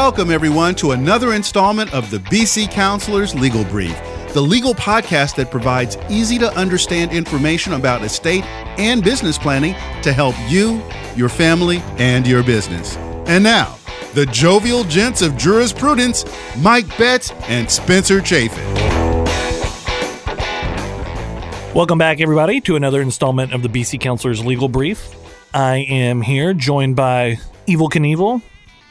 Welcome, everyone, to another installment of the BC Counselors Legal Brief, the legal podcast that provides easy to understand information about estate and business planning to help you, your family, and your business. And now, the jovial gents of jurisprudence, Mike Betts and Spencer Chafin. Welcome back, everybody, to another installment of the BC Counselors Legal Brief. I am here joined by Evel Knievel,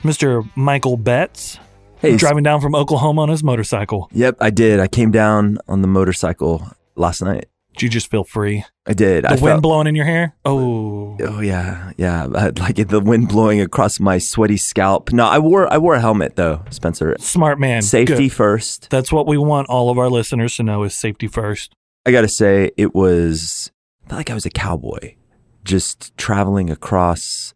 Mr. Michael Betts, Hey, driving down from Oklahoma on his motorcycle. Yep, I did. I came down on the motorcycle last night. Did you just feel free? I did. The I wind felt, blowing in your hair? Oh. Oh yeah, yeah. I like the wind blowing across my sweaty scalp. No, I wore I wore a helmet though, Spencer. Smart man. Safety Good. first. That's what we want all of our listeners to know is safety first. I gotta say, it was I felt like I was a cowboy, just traveling across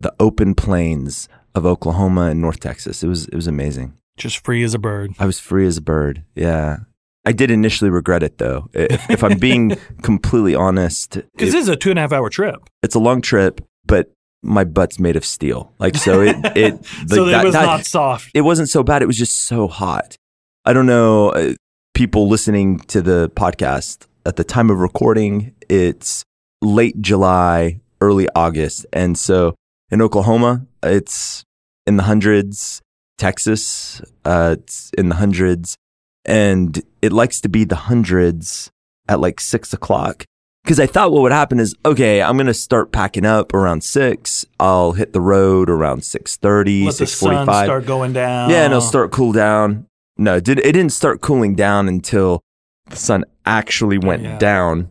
the open plains of Oklahoma and North Texas. It was it was amazing. Just free as a bird. I was free as a bird. Yeah. I did initially regret it though. If, if I'm being completely honest, Because this is a two and a half hour trip. it's a long trip, but my butt's made of steel. Like so, it it so like, it that- was that- not soft. It wasn't so bad. It was just so hot. I don't know. Uh, people listening to the podcast at the time of recording, it's late July, early August, and so in Oklahoma, it's in the hundreds. Texas, uh, it's in the hundreds, and it likes to be the hundreds at like six o'clock. Because I thought what would happen is, okay, I'm gonna start packing up around six. I'll hit the road around six thirty, Let the sun start going down. Yeah, and it'll start cool down. No, it, did, it didn't start cooling down until the sun actually went Yeah. down.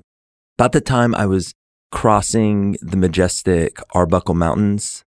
About the time I was crossing the majestic Arbuckle Mountains,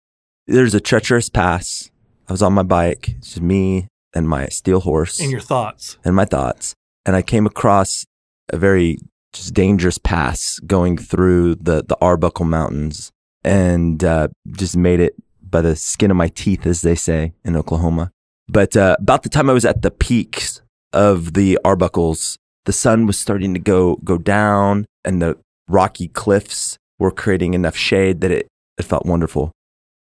there's a treacherous pass. I was on my bike, it's just me and my steel horse In your thoughts. and my thoughts. And I came across a very just dangerous pass going through the, the Arbuckle Mountains and uh, just made it by the skin of my teeth, as they say in Oklahoma. But uh, about the time I was at the peaks of the Arbuckles, the sun was starting to go go down, and the rocky cliffs were creating enough shade that it, it felt wonderful.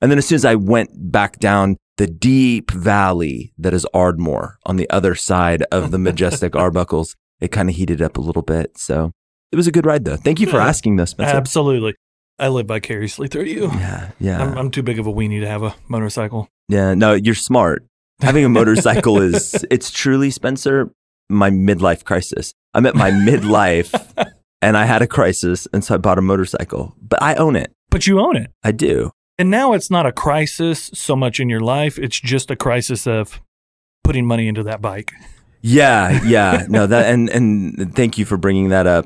And then as soon as I went back down the deep valley that is Ardmore on the other side of the majestic Arbuckles, it kind of heated up a little bit. So it was a good ride though. Thank you for asking though, Spencer. Absolutely. I live vicariously through you. Yeah, yeah. I'm, I'm too big of a weenie to have a motorcycle. Yeah, no, you're smart. Having a motorcycle is it's truly Spencer my midlife crisis. I'm at my midlife and I had a crisis and so I bought a motorcycle. But I own it. But you own it. I do. And now it's not a crisis so much in your life. It's just a crisis of putting money into that bike. Yeah, yeah. No, that and and thank you for bringing that up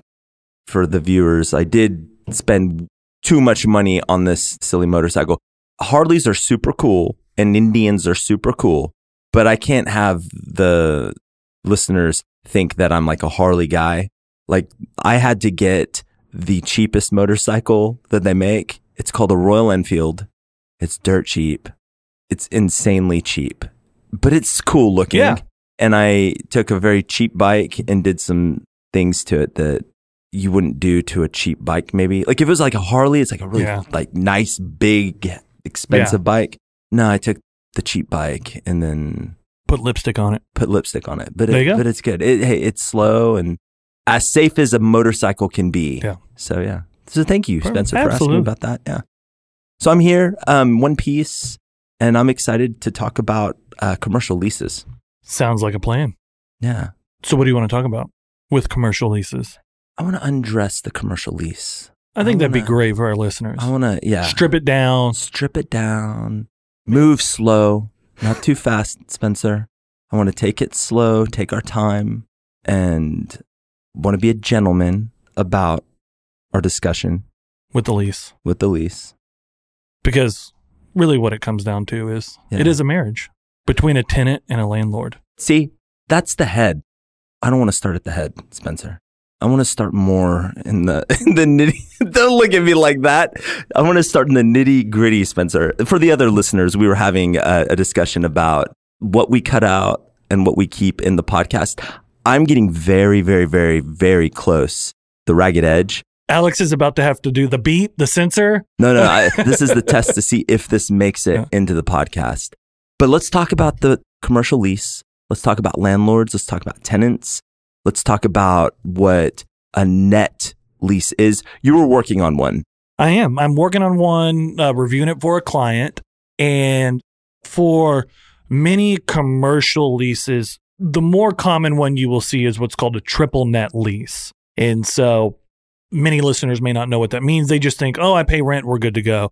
for the viewers. I did spend too much money on this silly motorcycle. Harleys are super cool and Indians are super cool, but I can't have the listeners think that I'm like a Harley guy. Like I had to get the cheapest motorcycle that they make. It's called a Royal Enfield. It's dirt cheap. It's insanely cheap, but it's cool looking Yeah. and I took a very cheap bike and did some things to it that you wouldn't do to a cheap bike maybe like if it was like a harley it's like a really Yeah. like nice big expensive bike no i took the cheap bike and then Put lipstick on it. put lipstick on it but it, but it's good it, hey it's slow and as safe as a motorcycle can be Yeah. so yeah so thank you spencer for asking me about that yeah so i'm here um one piece and i'm excited to talk about uh, commercial leases Sounds like a plan. yeah So, what do you want to talk about with commercial leases? I want to undress the commercial lease. I think I that'd be great for our listeners. I want to, yeah, Strip it down. strip it down, move slow, not too fast, Spencer. I want to take it slow, take our time, and want to be a gentleman about our discussion with the lease. with the lease. Because really, what it comes down to is Yeah. it is a marriage between a tenant and a landlord. See, that's the head. I don't want to start at the head, Spencer. I want to start more in the in the nitty. Don't look at me like that. I want to start in the nitty gritty, Spencer. For the other listeners, we were having a, a discussion about what we cut out and what we keep in the podcast. I'm getting very, very, very, very close. The ragged edge. Alex is about to have to do the beat, the censor. No, no. I, this is the test to see if this makes it Yeah. into the podcast. But let's talk about the commercial lease. Let's talk about landlords. Let's talk about tenants. Let's talk about what a net lease is. You were working on one. I am. I'm working on one, uh, reviewing it for a client. And for many commercial leases, the more common one you will see is what's called a triple net lease. And so many listeners may not know what that means. They just think, oh, I pay rent, we're good to go.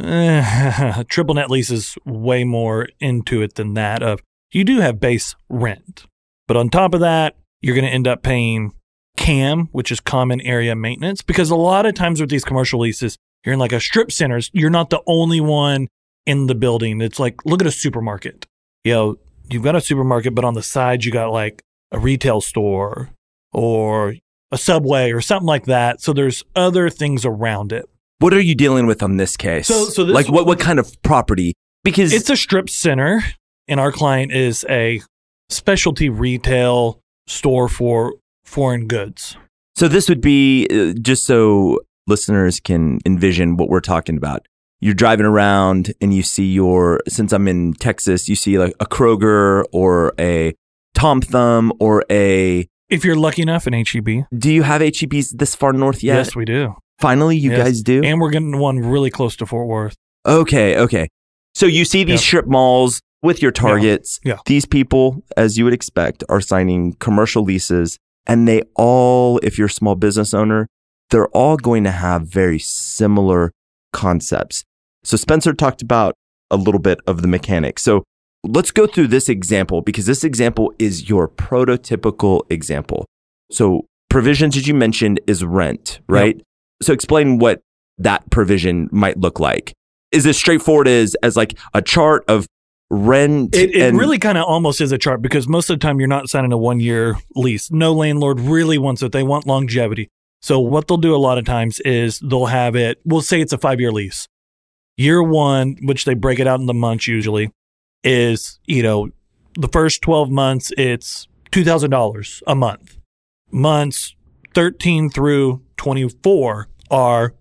Eh, triple net lease is way more into it than that of you do have base rent. But on top of that, you're going to end up paying CAM, which is common area maintenance, because a lot of times with these commercial leases, you're in like a strip centers, you're not the only one in the building. It's like, look at a supermarket. You know, you've got a supermarket, but on the side, you got like a retail store or a subway or something like that. So there's other things around it. What are you dealing with on this case? So- so this- like what, what kind of property? Because It's a strip center, and our client is a specialty retail store for foreign goods. So this would be uh, just so listeners can envision what we're talking about. You're driving around and you see your, since I'm in Texas, you see like a Kroger or a Tom Thumb or a, If you're lucky enough, an HEB. do you have HEBs this far north yet? Yes, we do. Finally, you Yes. guys do? And we're getting one really close to Fort Worth. Okay, okay. So you see these Yep. strip malls with your targets. Yeah. These people, as you would expect, are signing commercial leases, and they all, if you're a small business owner, they're all going to have very similar concepts. So Spencer talked about a little bit of the mechanics. So let's go through this example because this example is your prototypical example. So provisions that you mentioned is rent, right? So explain what that provision might look like. Is this straightforward as as like a chart of rent? It, it and- really kind of almost is a chart because most of the time you're not signing a one year lease. No landlord really wants it. They want longevity. So what they'll do a lot of times is they'll have it, we'll say it's a five year lease. Year one, which they break it out in the months usually, is, you know, the first 12 months, it's $2,000 a month. Months 13 through 24 are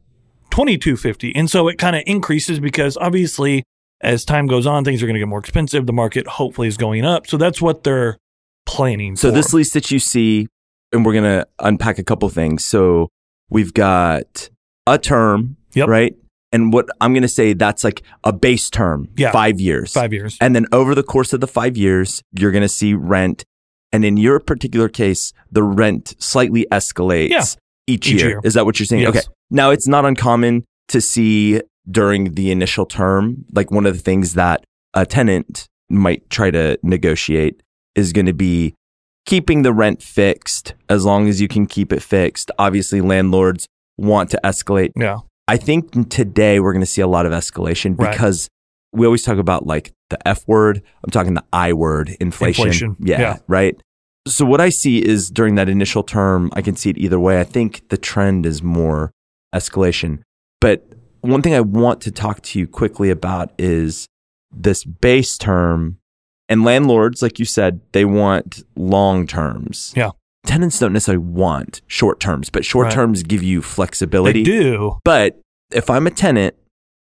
2250. And so it kind of increases because obviously as time goes on, things are going to get more expensive. The market hopefully is going up. So that's what they're planning So for. this lease that you see, and we're gonna unpack a couple things. So we've got a term, Yep. right? And what I'm gonna say that's like a base term, Yeah. five years. five years. And then over the course of the five years, you're going to see rent. And in your particular case, the rent slightly escalates Yeah. each, Each year. year. Is that what you're saying? Yes. Okay. Now, it's not uncommon to see during the initial term, like one of the things that a tenant might try to negotiate is going to be keeping the rent fixed as long as you can keep it fixed. Obviously, landlords want to escalate. Yeah. I think today we're going to see a lot of escalation Right. because we always talk about like the F word. I'm talking the I word, inflation. Inflation. Yeah, Yeah. Right. So what I see is during that initial term, I can see it either way. I think the trend is more escalation. But one thing I want to talk to you quickly about is this base term and landlords, like you said, they want long terms. Yeah. Tenants don't necessarily want short terms, but short Right. terms give you flexibility. They do. But if I'm a tenant,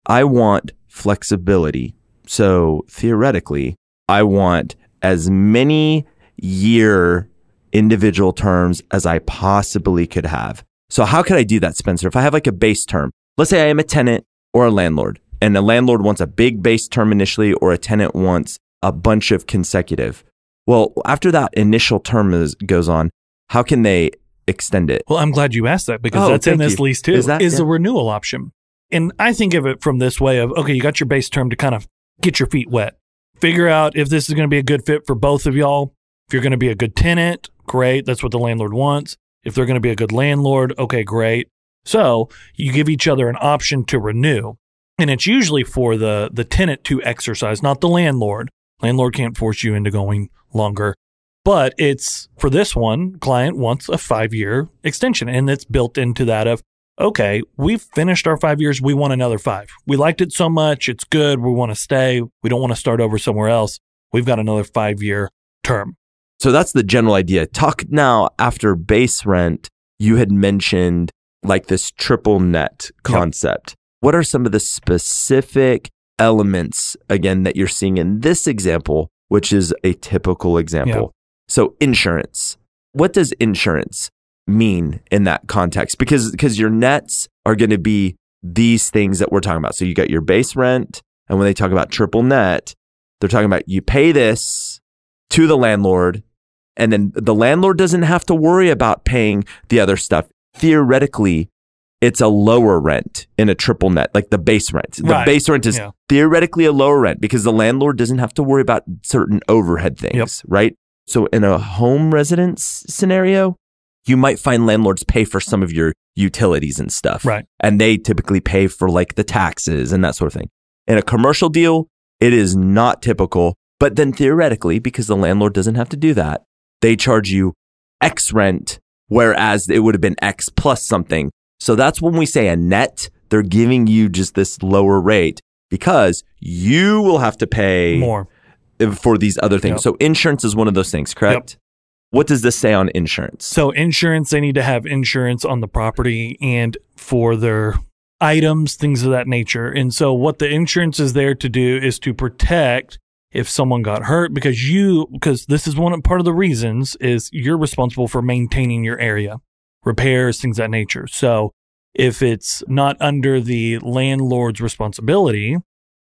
I want flexibility. So theoretically, I want as many year individual terms as I possibly could have. So how could I do that, Spencer? If I have like a base term, let's say I am a tenant or a landlord and a landlord wants a big base term initially or a tenant wants a bunch of consecutive. Well, after that initial term is, goes on, how can they extend it? Well, I'm glad you asked that because Oh, that's in this you. lease too. Is that- is yeah. the renewal option. And I think of it from this way of okay, you got your base term to kind of get your feet wet. Figure out if this is going to be a good fit for both of y'all. If you're going to be a good tenant, great. That's what the landlord wants. If they're going to be a good landlord, okay, great. So you give each other an option to renew. And it's usually for the, the tenant to exercise, not the landlord. Landlord can't force you into going longer. But it's for this one, client wants a five year extension. And it's built into that of, okay, we've finished our five years. We want another five. We liked it so much. It's good. We want to stay. We don't want to start over somewhere else. We've got another five year term. So that's the general idea. Talk now after base rent, you had mentioned like this triple net concept. What are some of the specific elements again that you're seeing in this example, which is a typical example. So insurance. What does insurance mean in that context? Because because your nets are going to be these things that we're talking about. So you got your base rent, and when they talk about triple net, they're talking about you pay this to the landlord, and then the landlord doesn't have to worry about paying the other stuff. Theoretically, it's a lower rent in a triple net, like the base rent. The Right. base rent is Yeah. theoretically a lower rent because the landlord doesn't have to worry about certain overhead things, right? So in a home residence scenario, you might find landlords pay for some of your utilities and stuff. Right. And they typically pay for like the taxes and that sort of thing. In a commercial deal, it is not typical. But then theoretically, because the landlord doesn't have to do that, they charge you X rent, whereas it would have been X plus something. So that's when we say a net, they're giving you just this lower rate because you will have to pay More. Uh, for these other things. Yep. So insurance is one of those things, correct? What does this say on insurance? So insurance, they need to have insurance on the property and for their items, things of that nature. And so what the insurance is there to do is to protect if someone got hurt because you because this is one part of the reasons is you're responsible for maintaining your area, repairs, things of that nature. So if it's not under the landlord's responsibility,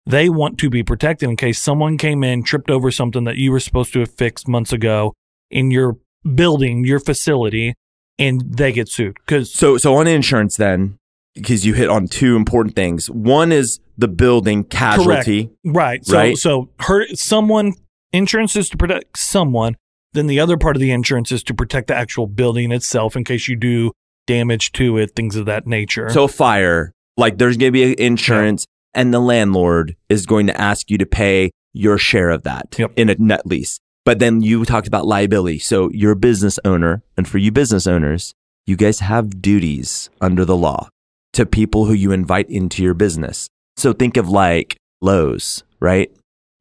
they want to be protected in case someone came in, tripped over something that you were supposed to have fixed months ago in your building, your facility, and they get sued. Because So, so on insurance, then, because you hit on two important things. One is the building casualty. right, so Right. so hurt someone. Insurance is to protect someone. Then the other part of the insurance is to protect the actual building itself in case you do damage to it, things of that nature. So, fire, like there's going to be insurance, and the landlord is going to ask you to pay your share of that Yep. in a net lease. But then you talked about liability. So, you're a business owner, and for you business owners, you guys have duties under the law to people who you invite into your business. So, think of like Lowe's, right?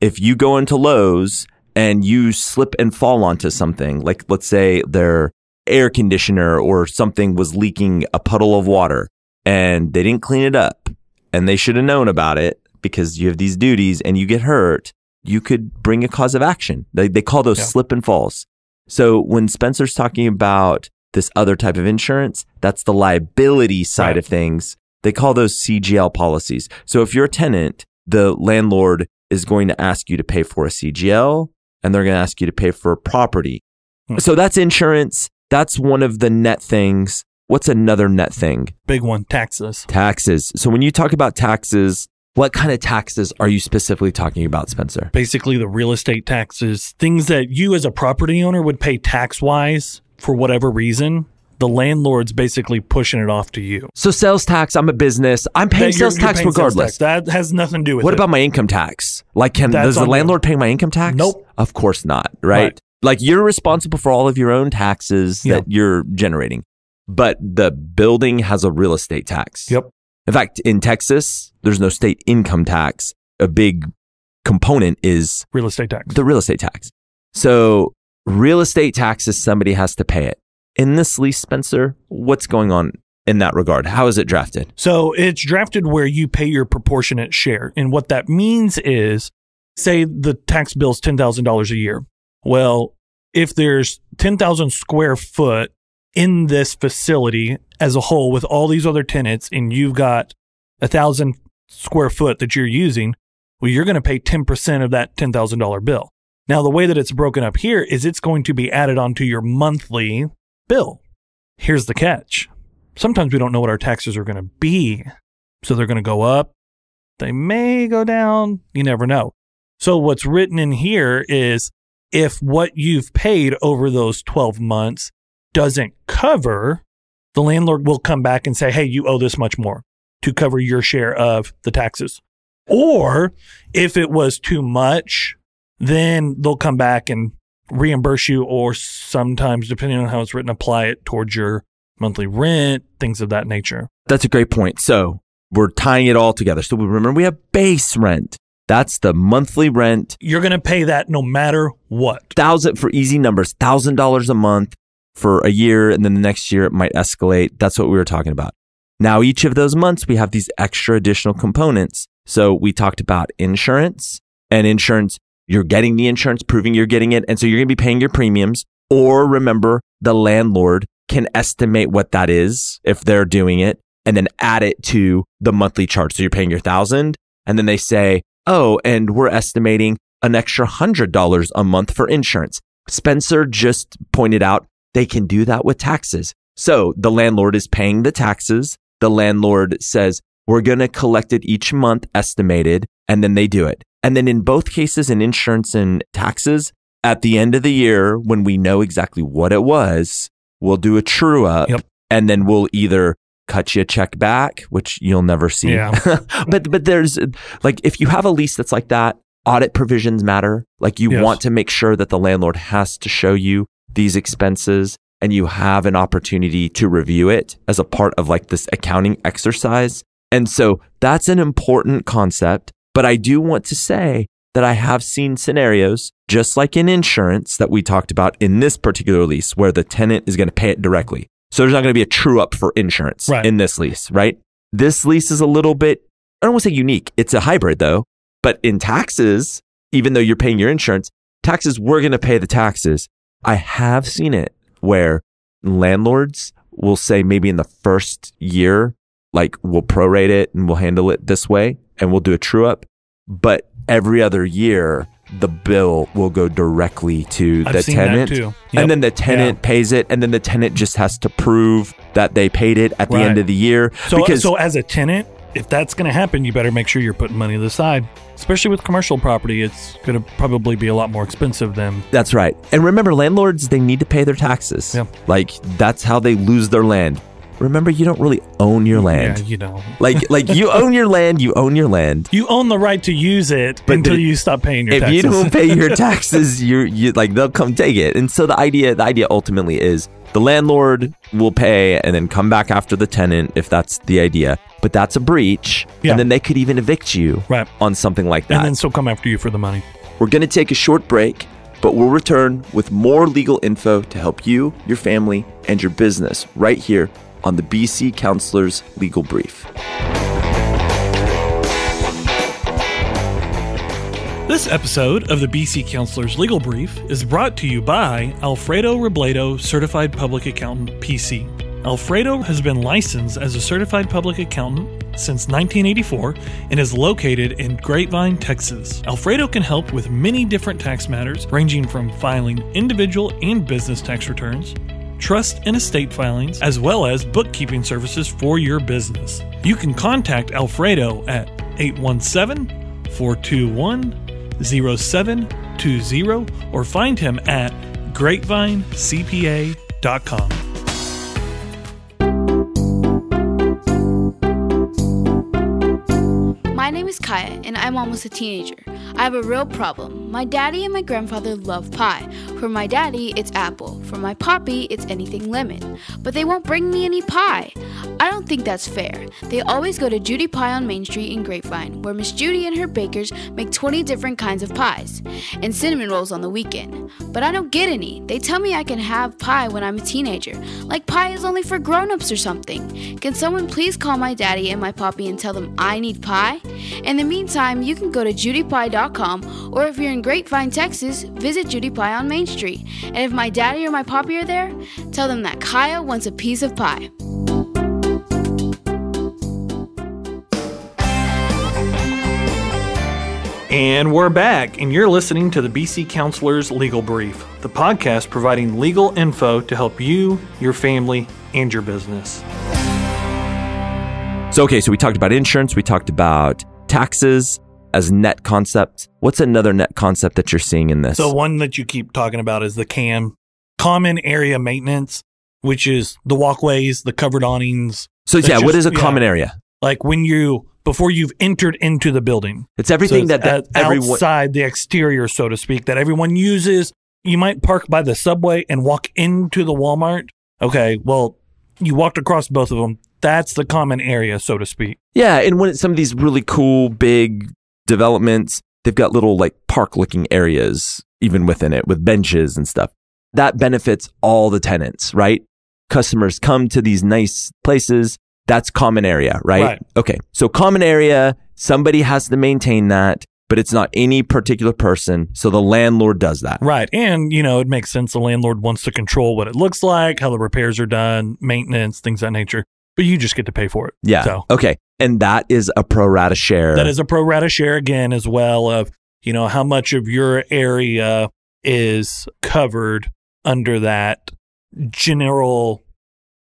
If you go into Lowe's and you slip and fall onto something, like let's say their air conditioner or something was leaking a puddle of water and they didn't clean it up and they should have known about it because you have these duties and you get hurt, you could bring a cause of action. They, they call those Yeah. slip and falls. So when Spencer's talking about this other type of insurance, that's the liability side Right. of things. They call those CGL policies. So if you're a tenant, the landlord is going to ask you to pay for a CGL and they're going to ask you to pay for a property. Hmm. So that's insurance. That's one of the net things. What's another net thing? Big one, taxes. Taxes. So when you talk about taxes, what kind of taxes are you specifically talking about, Spencer? Basically, the real estate taxes, things that you as a property owner would pay tax wise for whatever reason. The landlord's basically pushing it off to you. So sales tax, I'm a business. I'm paying sales tax paying sales regardless. tax. That has nothing to do with What it. about my income tax? Like, can That's does the on you. landlord pay my income tax? Nope. Of course not. Right? Right. Like you're responsible for all of your own taxes Yeah. that you're generating, but the building has a real estate tax. Yep. In fact, in Texas, there's no state income tax. A big component is real estate tax? the real estate tax. So real estate taxes, somebody has to pay it. In this lease, Spencer, what's going on in that regard? How is it drafted? So it's drafted where you pay your proportionate share. And what that means is, say the tax bill is $10,000 a year. Well, if there's 10,000 square foot in this facility as a whole with all these other tenants and you've got a thousand square foot that you're using, well, you're going to pay 10% of that $10,000 bill. Now, the way that it's broken up here is it's going to be added onto your monthly bill. Here's the catch. Sometimes we don't know what our taxes are going to be. So they're going to go up. They may go down. You never know. So what's written in here is if what you've paid over those 12 months doesn't cover, the landlord will come back and say, Hey, you owe this much more to cover your share of the taxes. Or if it was too much, then they'll come back and reimburse you, or sometimes, depending on how it's written, apply it towards your monthly rent, things of that nature. That's a great point. So we're tying it all together. So we remember we have base rent. That's the monthly rent. You're going to pay that no matter what. Thousand for easy numbers, thousand dollars a month for a year, and then the next year it might escalate. That's what we were talking about. Now, each of those months, we have these extra additional components So we talked about insurance and insurance. You're getting the insurance, proving you're getting it. And so you're going to be paying your premiums. Or remember, the landlord can estimate what that is if they're doing it and then add it to the monthly charge. So you're paying your thousand and then they say, Oh, and we're estimating an extra hundred dollars a month for insurance. Spencer just pointed out they can do that with taxes. So the landlord is paying the taxes. The landlord says, we're going to collect it each month estimated, and then they do it. And then in both cases, in insurance and taxes, at the end of the year, when we know exactly what it was, we'll do a true up Yep. and then we'll either cut you a check back, which you'll never see. Yeah. but, but there's like, if you have a lease that's like that, audit provisions matter. Like you Yes. want to make sure that the landlord has to show you these expenses and you have an opportunity to review it as a part of like this accounting exercise. And so that's an important concept. But I do want to say that I have seen scenarios, just like in insurance that we talked about in this particular lease, where the tenant is going to pay it directly. So there's not going to be a true up for insurance Right. in this lease, right? This lease is a little bit, I don't want to say unique. It's a hybrid though. But in taxes, even though you're paying your insurance, taxes, we're going to pay the taxes. I have seen it where landlords will say maybe in the first year, like we'll prorate it and we'll handle it this way and we'll do a true up. But every other year, the bill will go directly to I've the tenant. Yep. And then the tenant pays it, and then the tenant just has to prove that they paid it at the end of the year. So, because so as a tenant, if that's going to happen, you better make sure you're putting money to the side. Especially with commercial property, it's going to probably be a lot more expensive than That's right. And remember, landlords, they need to pay their taxes. Yeah. Like, that's how they lose their land. Remember, you don't really own your land. Yeah, you know, Like, like you own your land, you own your land. you own the right to use it But until the- you stop paying your If taxes. you don't pay your taxes, you're you like they'll come take it. And so the idea, the idea ultimately is the landlord will pay and then come back after the tenant if that's the idea. But that's a breach, Yeah. and then they could even evict you right, on something like that. and then still come after you for the money. We're going to take a short break, but we'll return with more legal info to help you, your family, and your business right here on the BC Counselors Legal Brief. This episode of the BC Counselors Legal Brief is brought to you by Alfredo Robledo, Certified Public Accountant, PC. Alfredo has been licensed as a certified public accountant since 1984 and is located in Grapevine, Texas. Alfredo can help with many different tax matters, ranging from filing individual and business tax returns, trust and estate filings, as well as bookkeeping services for your business. You can contact Alfredo at 817 421 0720 or find him at grapevinecpa.com. My name is Kaya, and I'm almost a teenager. I have a real problem. My daddy and my grandfather love pie. For my daddy, it's apple. For my poppy, it's anything lemon. But they won't bring me any pie. I don't think that's fair. They always go to Judy Pie on Main Street in Grapevine, where Miss Judy and her bakers make 20 different kinds of pies, and cinnamon rolls on the weekend. But I don't get any. They tell me I can have pie when I'm a teenager, like pie is only for grown-ups or something. Can someone please call my daddy and my poppy and tell them I need pie? In the meantime, you can go to judypie.com or if you're in Grapevine, Texas, visit Judy Pie on Main Street. And if my daddy or my poppy are there, tell them that Kaya wants a piece of pie. And we're back, and you're listening to the BC Counselors Legal Brief, the podcast providing legal info to help you, your family, and your business. So, okay, so we talked about insurance, we talked about taxes as net concept. What's another net concept that you're seeing in this? So, one that you keep talking about is the CAM, Common Area Maintenance, which is the walkways, the covered awnings. So, yeah, what just- is a yeah. common area? Like when you, before you've entered into the building. It's everything So that, that it's uh, everyone. outside the exterior, so to speak, that everyone uses. You might park by the subway and walk into the Walmart. Okay, well, you walked across both of them. That's the common area, so to speak. Yeah, and when some of these really cool big developments, they've got little like park looking areas even within it with benches and stuff. That benefits all the tenants, right? Customers come to these nice places, That's common area, right? Right. Okay. So common area, somebody has to maintain that, but it's not any particular person. So the landlord does that. Right. And, you know, it makes sense. The landlord wants to control what it looks like, how the repairs are done, maintenance, things of that nature. But you just get to pay for it. Yeah. So Okay. And that is a pro rata share. that is a pro rata share again, as well, of, you know, how much of your area is covered under that general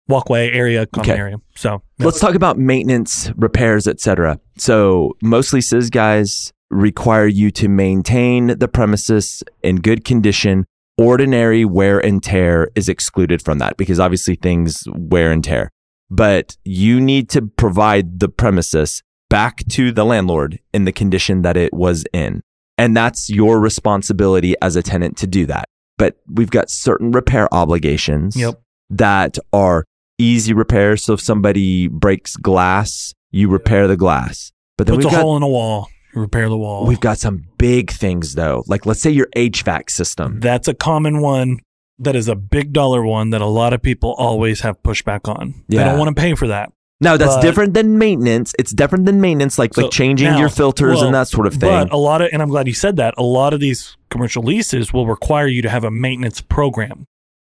walkway area, common Okay. area. So Let's talk about maintenance, repairs, etc. So most leases, guys, require you to maintain the premises in good condition. Ordinary wear and tear is excluded from that because obviously things wear and tear. But you need to provide the premises back to the landlord in the condition that it was in. And that's your responsibility as a tenant to do that. But we've got certain repair obligations Yep. that are easy repairs. So if somebody breaks glass, you repair the glass. But then puts a we've got, hole in a wall, you repair the wall. we've got some big things though. Like let's say your HVAC system. That's a common one. That is a big dollar one that a lot of people always have pushback on. They don't want to pay for that. Now that's But- different than maintenance. It's different than maintenance, like So like changing now- your filters well, and that sort of thing. But a lot of, and I'm glad you said that. A lot of these commercial leases will require you to have a maintenance program.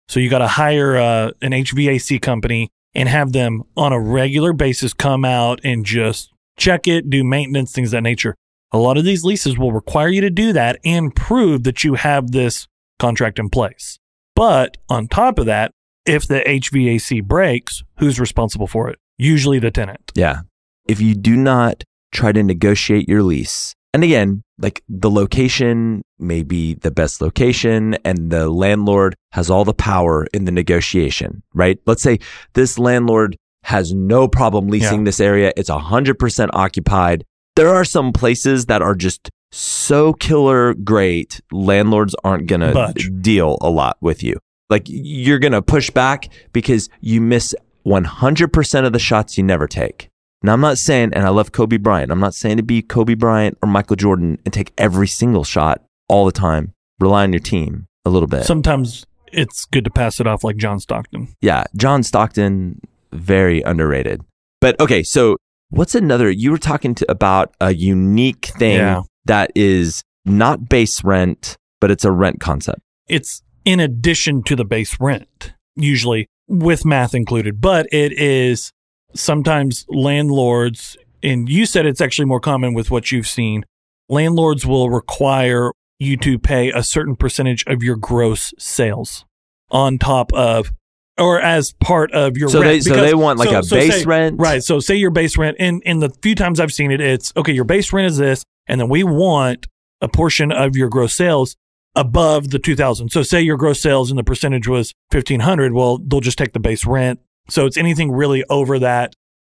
So you got to hire uh, an HVAC company and have them on a regular basis come out and just check it, do maintenance, things of that nature. A lot of these leases will require you to do that and prove that you have this contract in place. But on top of that, if the HVAC breaks, who's responsible for it? Usually the tenant. Yeah. If you do not try to negotiate your lease, and again, like the location may be the best location and the landlord has all the power in the negotiation, right? Let's say this landlord has no problem leasing Yeah. this area. It's 100% occupied. There are some places that are just so killer great. Landlords aren't going to deal a lot with you. Like you're going to push back because you miss 100% of the shots you never take. Now, I'm not saying, and I love Kobe Bryant, I'm not saying to be Kobe Bryant or Michael Jordan and take every single shot all the time. Rely on your team a little bit. Sometimes it's good to pass it off like John Stockton. yeah, John Stockton, very underrated. But okay, so what's another? You were talking to, about a unique thing Yeah. That is not base rent, but it's a rent concept. It's in addition to the base rent, usually with math included, but it is sometimes landlords, and you said it's actually more common with what you've seen. Landlords will require you to pay a certain percentage of your gross sales on top of or as part of your So rent. they- so they want like a base say- rent? Right. So say your base rent and in the few times I've seen it, it's okay, your base rent is this, and then we want a portion of your gross sales above the 2000. So say your gross sales and the percentage was 1500, well, they'll just take the base rent. So it's anything really over that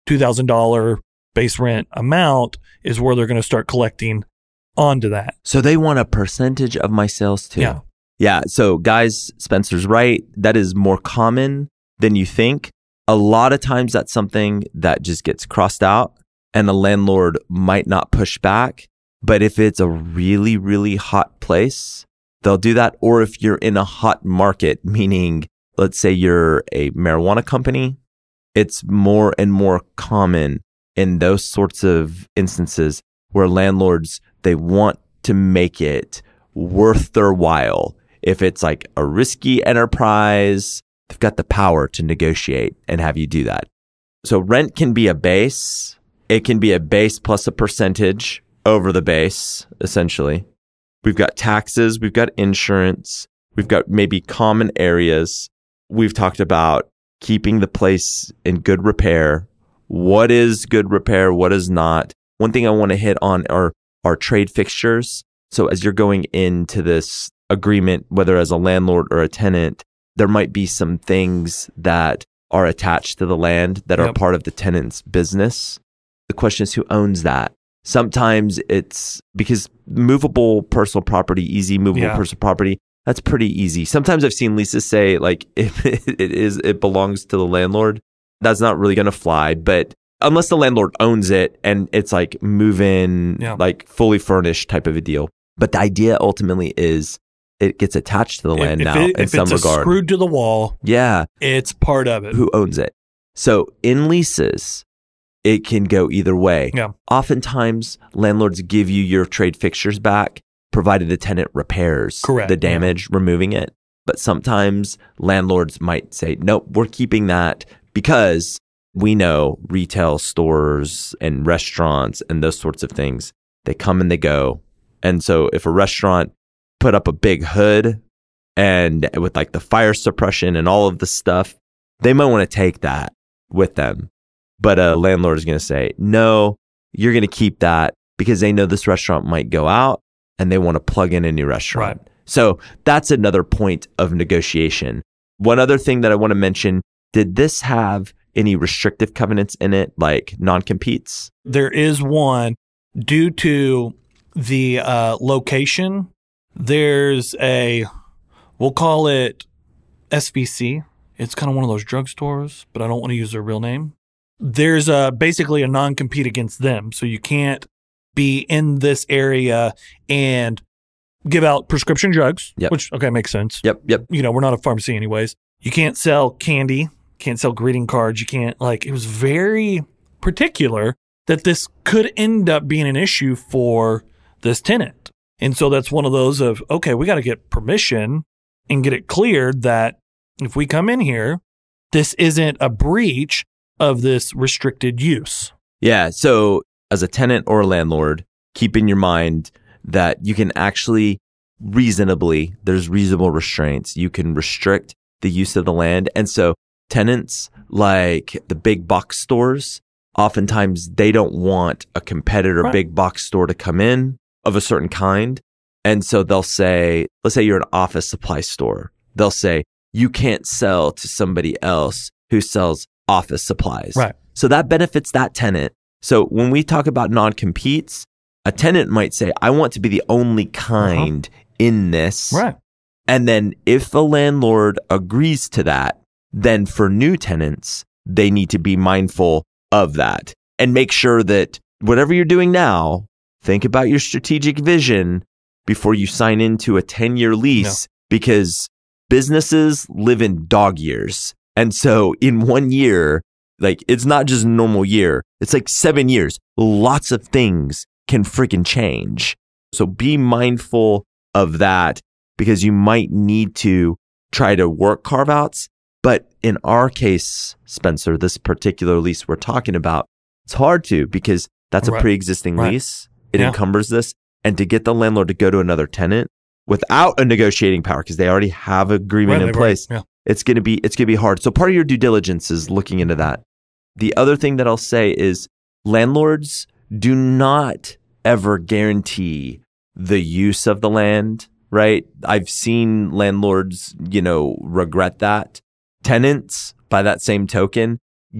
$2000 base rent amount is where they're going to start collecting onto that. So they want a percentage of my sales too. Yeah. Yeah. So guys, Spencer's right. That is more common than you think. A lot of times that's something that just gets crossed out and the landlord might not push back. But if it's a really, really hot place, they'll do that. Or if you're in a hot market, meaning let's say you're a marijuana company, it's more and more common in those sorts of instances where landlords they want to make it worth their while. If it's like a risky enterprise, they've got the power to negotiate and have you do that. So rent can be a base. It can be a base plus a percentage over the base, essentially. We've got taxes. We've got insurance. We've got maybe common areas. We've talked about keeping the place in good repair. What is good repair? What is not? One thing I want to hit on are, are trade fixtures. So as you're going into this agreement, whether as a landlord or a tenant, there might be some things that are attached to the land that are part of the tenant's business. The question is who owns that? Sometimes it's because movable personal property, easy movable Yeah. personal property, that's pretty easy. Sometimes I've seen leases say like if it is it belongs to the landlord, that's not really going to fly, but unless the landlord owns it and it's like move in Yeah. like fully furnished type of a deal. But the idea ultimately is it gets attached to the land if now it- in if some it's regard. screwed to the wall, yeah, it's part of it. who owns it? So in leases, it can go either way. Yeah. Oftentimes, landlords give you your trade fixtures back, provided the tenant repairs Correct, the yeah. damage, removing it. But sometimes landlords might say, nope, we're keeping that because we know retail stores and restaurants and those sorts of things, they come and they go. And so if a restaurant put up a big hood and with like the fire suppression and all of the stuff, they might want to take that with them. But a landlord is going to say, no, you're going to keep that because they know this restaurant might go out and they want to plug in a new restaurant. Right. So that's another point of negotiation. One other thing that I want to mention did this have any restrictive covenants in it, like non competes? There is one due to the uh, location. There's a, we'll call it SVC. It's kind of one of those drugstores, but I don't want to use their real name. There's a, basically a non compete against them. So you can't be in this area and give out prescription drugs, Yep. which, okay, makes sense. Yep, yep. You know, we're not a pharmacy anyways. You can't sell candy, can't sell greeting cards. You can't, like, it was very particular that this could end up being an issue for this tenant. And so that's one of those of, okay, we got to get permission and get it cleared that if we come in here, this isn't a breach of this restricted use. Yeah. So, as a tenant or a landlord, keep in your mind that you can actually reasonably, there's reasonable restraints. You can restrict the use of the land. And so, tenants like the big box stores, oftentimes they don't want a competitor Right. big box store to come in of a certain kind. And so they'll say, let's say you're an office supply store. They'll say, you can't sell to somebody else who sells office supplies. Right. So that benefits that tenant. So when we talk about non competes, a tenant might say, I want to be the only uh-huh. kind in this. Right. And then if the landlord agrees to that, then for new tenants, they need to be mindful of that and make sure that whatever you're doing now, think about your strategic vision before you sign into a 10 year lease because businesses live in dog years. And so in one year, like it's not just a normal year. It's like seven years. Lots of things can freaking change. So be mindful of that because you might need to try to work carve outs. But in our case, Spencer, this particular lease we're talking about, it's hard to because that's a pre existing Right. lease. It Yeah. encumbers this. And to get the landlord to go to another tenant without a negotiating power because they already have agreement Right, in right, place, Yeah. It's going to be it's going to be hard. So part of your due diligence is looking into that. The other thing that I'll say is landlords do not ever guarantee the use of the land, right? I've seen landlords, you know, regret that. Tenants, by that same token,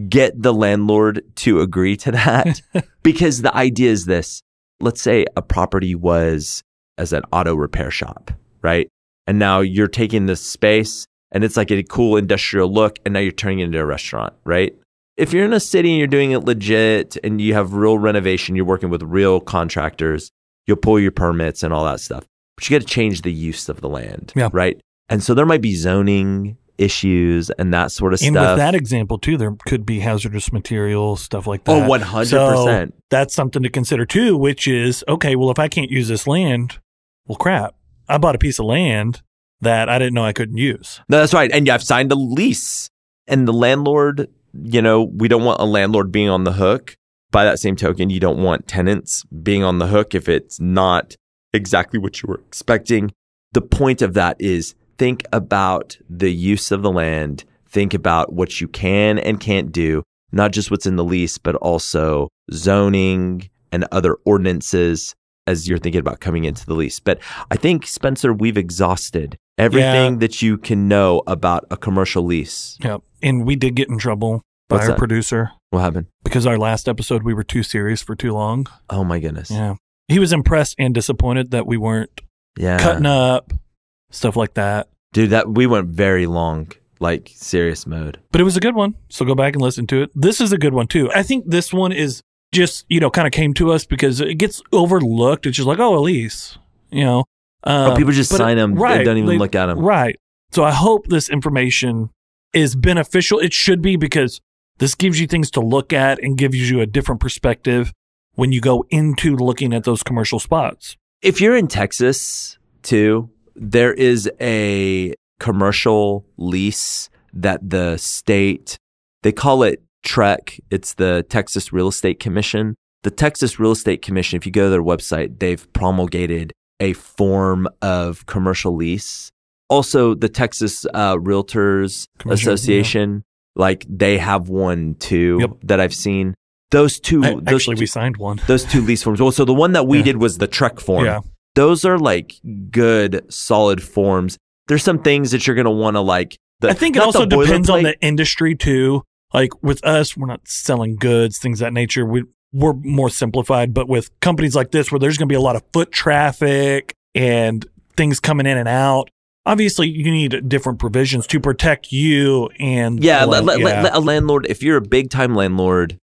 get the landlord to agree to that because the idea is this. Let's say a property was as an auto repair shop, right? And now you're taking this space and it's like a cool industrial look and now you're turning it into a restaurant, right? If you're in a city and you're doing it legit and you have real renovation, you're working with real contractors, you'll pull your permits and all that stuff. But you got to change the use of the land, Yeah. right? And so there might be zoning issues and that sort of And stuff. And with that example too, there could be hazardous materials, stuff like oh, that. oh, 100%. So that's something to consider too, which is okay, well, if I can't use this land, well, crap. I bought a piece of land that I didn't know I couldn't use. No, that's right. And I've signed a lease. And the landlord, you know, we don't want a landlord being on the hook. By that same token, you don't want tenants being on the hook if it's not exactly what you were expecting. The point of that is think about the use of the land, think about what you can and can't do, not just what's in the lease, but also zoning and other ordinances as you're thinking about coming into the lease. But I think, Spencer, we've exhausted everything Yeah. that you can know about a commercial lease. Yeah. And we did get in trouble by What's our that? producer What happened? because our last episode we were too serious for too long. Oh my goodness. Yeah. He was impressed and disappointed that we weren't Yeah. cutting up, stuff like that. Dude, that we went very long, like serious mode. But it was a good one. So go back and listen to it. This is a good one too. I think this one is just, you know, kind of came to us because it gets overlooked. It's just like, oh, Elise, you know. Um, oh, people just sign them. Right. They don't even They- look at them. Right. So I hope this information is beneficial. It should be because This gives you things to look at and gives you a different perspective when you go into looking at those commercial spots. If you're in Texas too, there is a commercial lease that the state, they call it TREC. It's the Texas Real Estate Commission. The Texas Real Estate Commission, if you go to their website, they've promulgated a form of commercial lease. Also, the Texas uh, Realtors Association, like they have one too Yep. that I've seen. Those two, I- those actually, two, we signed one. those two lease forms. Well, so the one that we Yeah. did was the TREC form. Yeah. Those are like good, solid forms. There's some things that you're going to want to like. The, I think it also depends on the industry too. Like with us, we're not selling goods, things of that nature. We we're more simplified, but with companies like this where there's going to be a lot of foot traffic and things coming in and out, obviously you need different provisions to protect you and Yeah, the let, let, land- a landlord, if you're a big time landlord,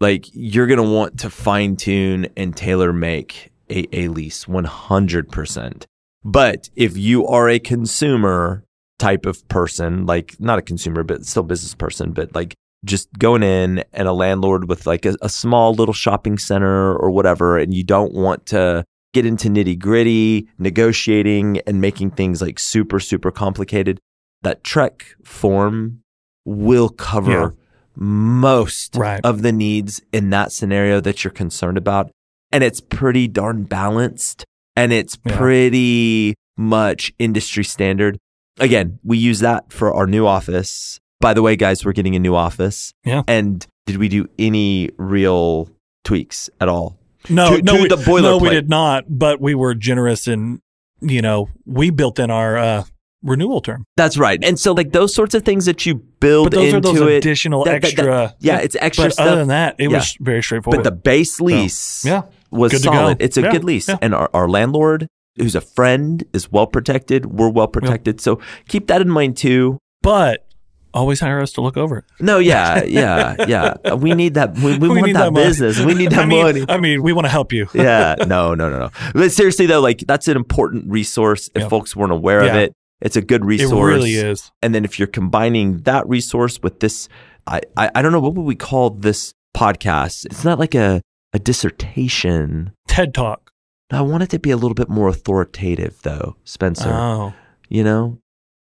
like you're going to want to fine tune and tailor make a, a lease 100%. But if you are a consumer type of person, like not a consumer, but still business person, but like just going in and a landlord with like a, a small little shopping center or whatever, and you don't want to get into nitty gritty negotiating and making things like super, super complicated, that TREC form will cover Yeah. most Right. of the needs in that scenario that you're concerned about. And it's pretty darn balanced and it's Yeah. pretty much industry standard. Again, we use that for our new office. By the way, guys, we're getting a new office. Yeah. And did we do any real tweaks at all? no, to- no, to we, the no, we did not. But we were generous and you know we built in our uh, renewal term. That's right. And so, like those sorts of things that you build But those into are those it, additional that- that- that- extra. yeah, it's extra But stuff. other than that, it Yeah. was very straightforward. but the base lease yeah. was Good solid. It's a Yeah, good lease. yeah. And our, our landlord, who's a friend, is well protected. We're well protected. So keep that in mind too. but always hire us to look over it. No, yeah, yeah, yeah. We need that. We, we, want need that, money. business. We need that I mean, money. I mean, we want to help you. yeah, no, no, no, no. But seriously though, like that's an important resource. If Yeah. folks weren't aware of it, it's a good resource. It really is. And then if you're combining that resource with this, I, I, I don't know what would we call this podcast. It's not like a a dissertation. TED Talk. I want it to be a little bit more authoritative, though, Spencer. Oh, you know,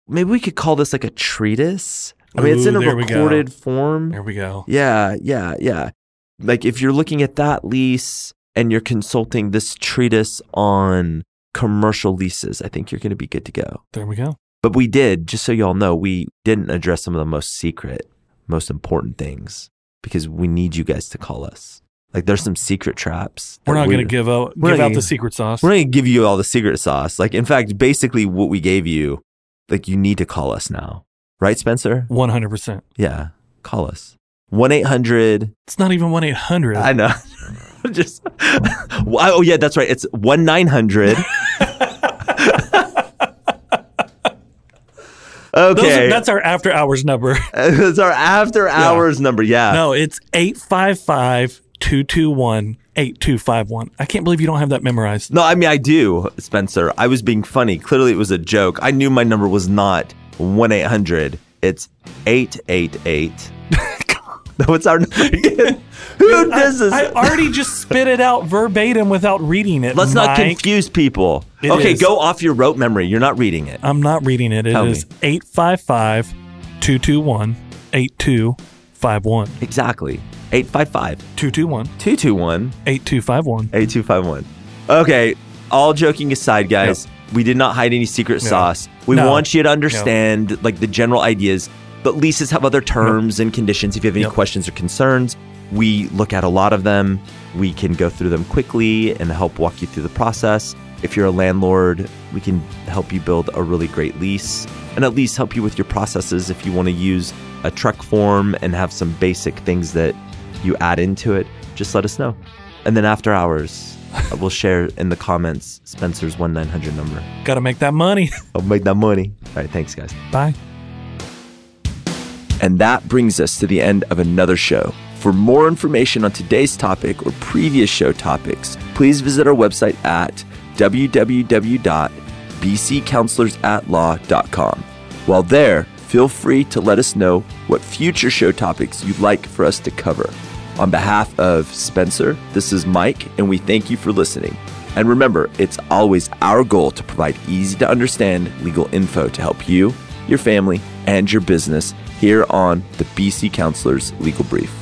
maybe we could call this like a treatise. I mean, it's in a Ooh, there we go. recorded form. there we go. Yeah, yeah, yeah. Like if you're looking at that lease and you're consulting this treatise on commercial leases, I think you're going to be good to go. There we go. But we did, just so y'all know, we didn't address some of the most secret, most important things because we need you guys to call us. Like there's some secret traps. We're not going to give out give out gonna- the secret sauce. We're not gonna give you all the secret sauce. Like in fact, basically what we gave you, like you need to call us now. Right, Spencer? One hundred percent. Yeah. Call us. One eight hundred It's not even one eight hundred. I know. Just oh yeah, that's right. It's one nine hundred. Okay, That's our after hours number. that's our after hours number. Yeah, no, it's 855 221 8251. I can't believe you don't have that memorized. No, I mean I do, Spencer. I was being funny. Clearly, it was a joke. I knew my number was not one eight hundred. It's eight eight eight. No, it's our number again. Who does this? I already just spit it out verbatim without reading it. Let's not Mike. confuse people. It okay, is. go off your rote memory. You're not reading it. I'm not reading it. It Tell is me. 855 221 8251. Exactly. 855 221 221 8251. 8251. Okay, all joking aside, guys, we did not hide any secret No. sauce. We No. want you to understand like the general ideas, but leases have other terms and conditions. If you have any questions or concerns, we look at a lot of them. We can go through them quickly and help walk you through the process. If you're a landlord, we can help you build a really great lease and at least help you with your processes if you want to use a TREC form and have some basic things that you add into it. Just let us know. And then after hours, we'll share in the comments Spencer's 1 900 number. Got to make that money. I'll make that money. All right, thanks, guys. Bye. And that brings us to the end of another show. For more information on today's topic or previous show topics, please visit our website at www.bccounselorsatlaw.com. While there, feel free to let us know what future show topics you'd like for us to cover. On behalf of Spencer, this is Mike, and we thank you for listening. And remember, it's always our goal to provide easy to understand legal info to help you, your family, and your business here on the BC Counselors Legal Brief.